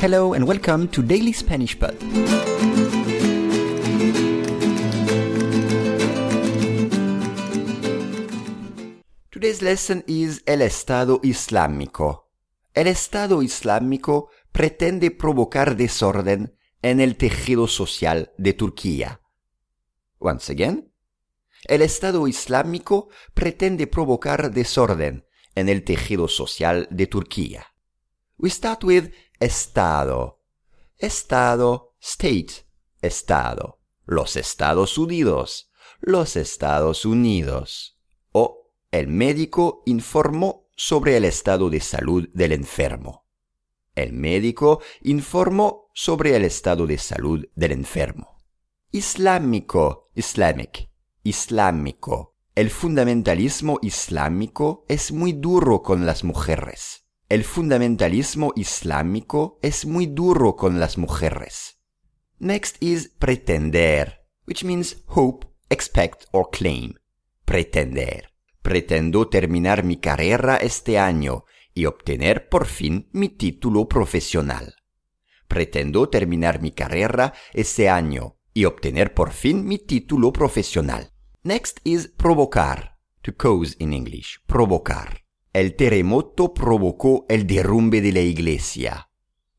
Hello and welcome to Daily Spanish Pod. Today's lesson is El Estado Islámico. El Estado Islámico pretende provocar desorden en el tejido social de Turquía. Once again. El Estado Islámico pretende provocar desorden en el tejido social de Turquía. We start with Estado. Estado, state, Estado. Los Estados Unidos. Los Estados Unidos. O el médico informó sobre el estado de salud del enfermo. El médico informó sobre el estado de salud del enfermo. Islámico, Islamic, islámico. El fundamentalismo islámico es muy duro con las mujeres. El fundamentalismo islámico es muy duro con las mujeres. Next is pretender, which means hope, expect or claim. Pretender. Pretendo terminar mi carrera este año y obtener por fin mi título profesional. Pretendo terminar mi carrera este año y obtener por fin mi título profesional. Next is provocar. To cause in English. Provocar. El terremoto provocó el derrumbe de la iglesia.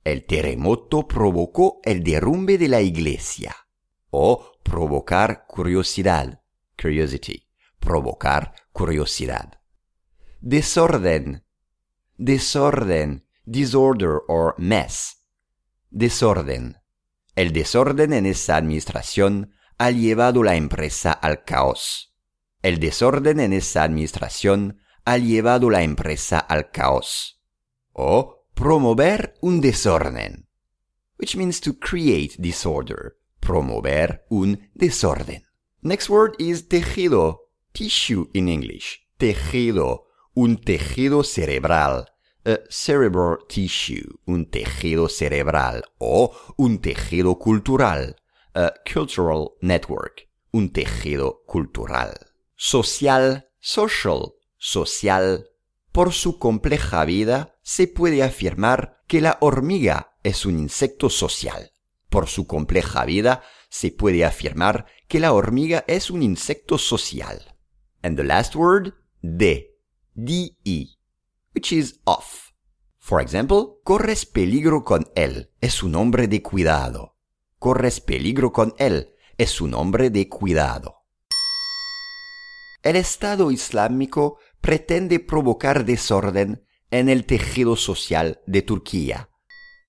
El terremoto provocó el derrumbe de la iglesia. O provocar curiosidad. Curiosity. Provocar curiosidad. Desorden. Desorden. Disorder or mess. Desorden. El desorden en esa administración ha llevado la empresa al caos. El desorden en esa administración ha llevado la empresa al caos. O promover un desorden. Which means to create disorder. Promover un desorden. Next word is tejido. Tissue in English. Tejido. Un tejido cerebral. A cerebral tissue. Un tejido cerebral. O un tejido cultural. A cultural network. Un tejido cultural. Social. Social social. Por su compleja vida, se puede afirmar que la hormiga es un insecto social. Por su compleja vida, se puede afirmar que la hormiga es un insecto social. And the last word, de, de, which is off. For example, corres peligro con él, es un hombre de cuidado. Corres peligro con él, es un hombre de cuidado. El Estado Islámico pretende provocar desorden en el tejido social de Turquía.